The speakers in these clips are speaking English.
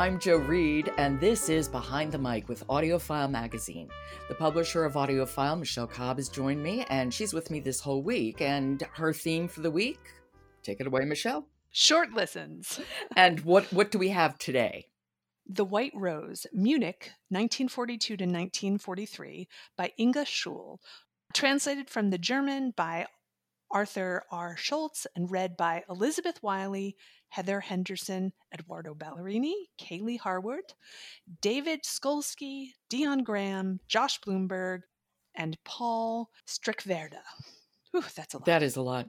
I'm Joe Reed, and this is Behind the Mic with AudioFile Magazine. The publisher of AudioFile, Michelle Cobb, has joined me, and she's with me this whole week. And her theme for the week, take it away, Michelle. Short listens. and what what do we have today? The White Rose, Munich, 1942 to 1943, by Inge Scholl, translated from the German by Arthur R. Schultz and read by Elizabeth Wiley, Heather Henderson, Eduardo Ballerini, Kaylee Harwood, David Skolsky, Dion Graham, Josh Bloomberg, and Paul Strikwerda. Whew, that's a lot. That is a lot.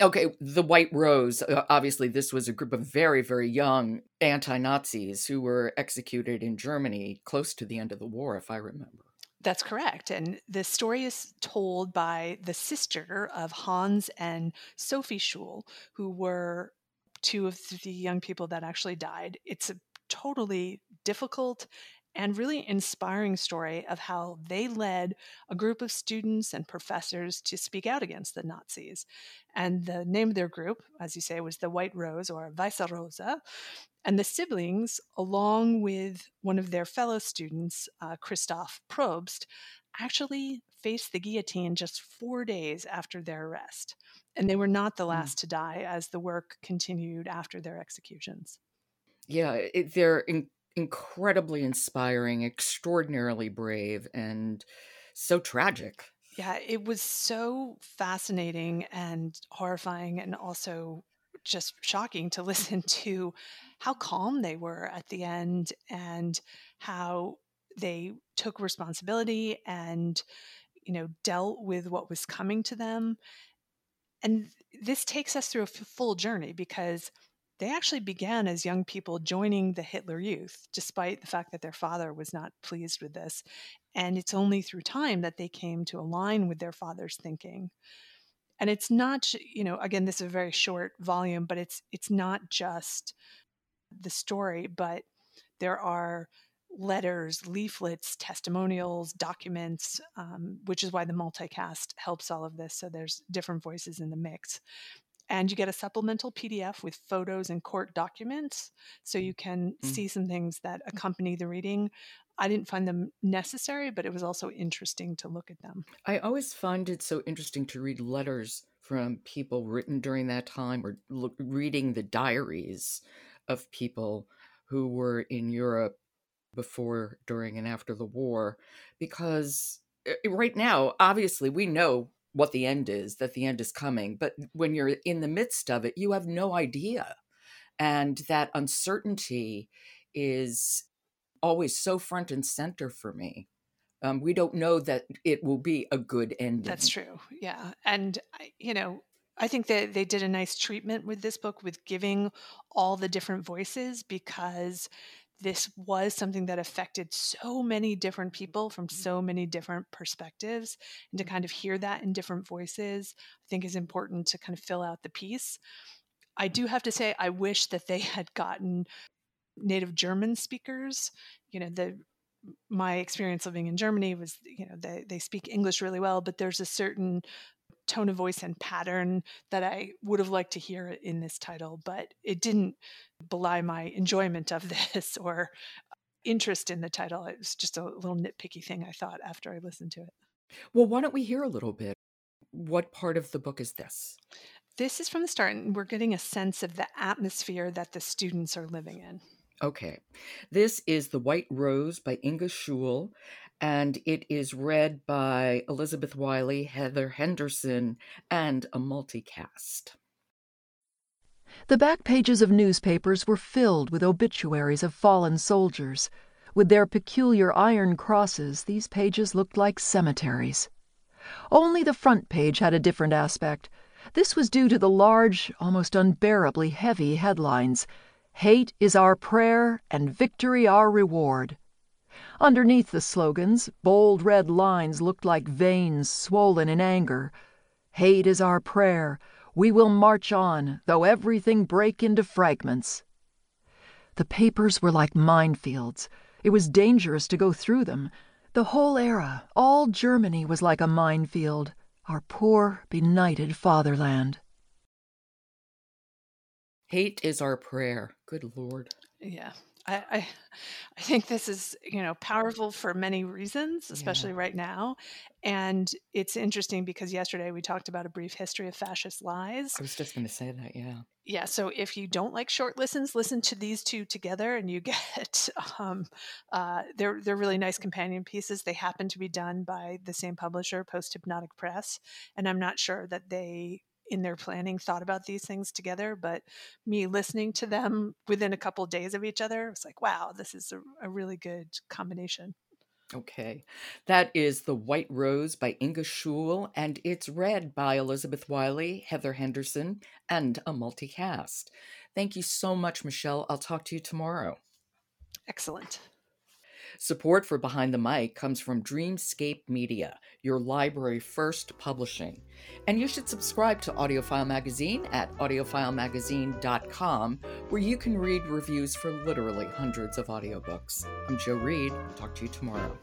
Okay, the White Rose. Uh, obviously, this was a group of very, very young anti Nazis who were executed in Germany close to the end of the war, if I remember. That's correct. And the story is told by the sister of Hans and Sophie Scholl, who were two of the young people that actually died. It's a totally difficult and really inspiring story of how they led a group of students and professors to speak out against the Nazis. And the name of their group, as you say, was the White Rose or Weiße Rose. And the siblings, along with one of their fellow students, uh, Christoph Probst, actually faced the guillotine just four days after their arrest. And they were not the hmm. last mm. to die as the work continued after their executions. Yeah, it, they're in, incredibly inspiring, extraordinarily brave, and so tragic. Yeah, it was so fascinating and horrifying, and also just shocking to listen to how calm they were at the end and how they took responsibility and you know dealt with what was coming to them and this takes us through a full journey because they actually began as young people joining the Hitler Youth, despite the fact that their father was not pleased with this. And it's only through time that they came to align with their father's thinking. And it's not, you know, again, this is a very short volume, but it's it's not just the story, but there are letters, leaflets, testimonials, documents, um, which is why the multicast helps all of this. So there's different voices in the mix. And you get a supplemental PDF with photos and court documents. So you can mm-hmm. see some things that accompany the reading. I didn't find them necessary, but it was also interesting to look at them. I always find it so interesting to read letters from people written during that time or look, reading the diaries of people who were in Europe before, during, and after the war, because eh, right now, obviously, we know what the end is, that the end is coming. But when you're in the midst of it, you have no idea. And that uncertainty is always so front and center for me. Um, we don't know that it will be a good ending. That's true. Yeah. And, you know, I think that they did a nice treatment with this book with giving all the different voices because this was something that affected so many different people from mm-hmm. so many different perspectives. And to kind of hear that in different voices, I think is important to kind of fill out the piece. I do have to say, I wish that they had gotten native German speakers. You know, the my experience living in Germany was, you know, they, they speak English really well, but there's a certain tone of voice and pattern that I would have liked to hear in this title, but it didn't belie my enjoyment of this or interest in the title. It was just a little nitpicky thing I thought after I listened to it. Well, why don't we hear a little bit? What part of the book is this? This is from the start, and we're getting a sense of the atmosphere that the students are living in. Okay. This is The White Rose by Inge Scholl, and it is read by Elizabeth Wiley, Heather Henderson, and a multicast. The back pages of newspapers were filled with obituaries of fallen soldiers. With their peculiar iron crosses, these pages looked like cemeteries. Only the front page had a different aspect. This was due to the large, almost unbearably heavy headlines Hate is our prayer and victory our reward. Underneath the slogans, bold red lines looked like veins swollen in anger. Hate is our prayer. We will march on, though everything break into fragments. The papers were like minefields. It was dangerous to go through them. The whole era, all Germany was like a minefield, our poor, benighted fatherland. Hate is our prayer. Good Lord. Yeah. I, I, I think this is you know powerful for many reasons, especially Yeah. right now. And it's interesting because yesterday we talked about a brief history of fascist lies. I was just going to say that, yeah. Yeah, so if you don't like short listens, listen to these two together, and you get um, uh, they're they're really nice companion pieces. They happen to be done by the same publisher, Post Hypnotic Press, and I'm not sure that they in their planning thought about these things together but me listening to them within a couple days of each other was like wow this is a, a really good combination Okay. That is The White Rose by Inge Scholl, and it's read by Elizabeth Wiley, Heather Henderson, and a multicast. Thank you so much, Michelle. I'll talk to you tomorrow. excellent Support for Behind the Mic comes from Dreamscape Media, your library first publishing. And you should subscribe to AudioFile Magazine at audiofilemagazine.com, where you can read reviews for literally hundreds of audiobooks. I'm Joe Reed. Talk to you tomorrow.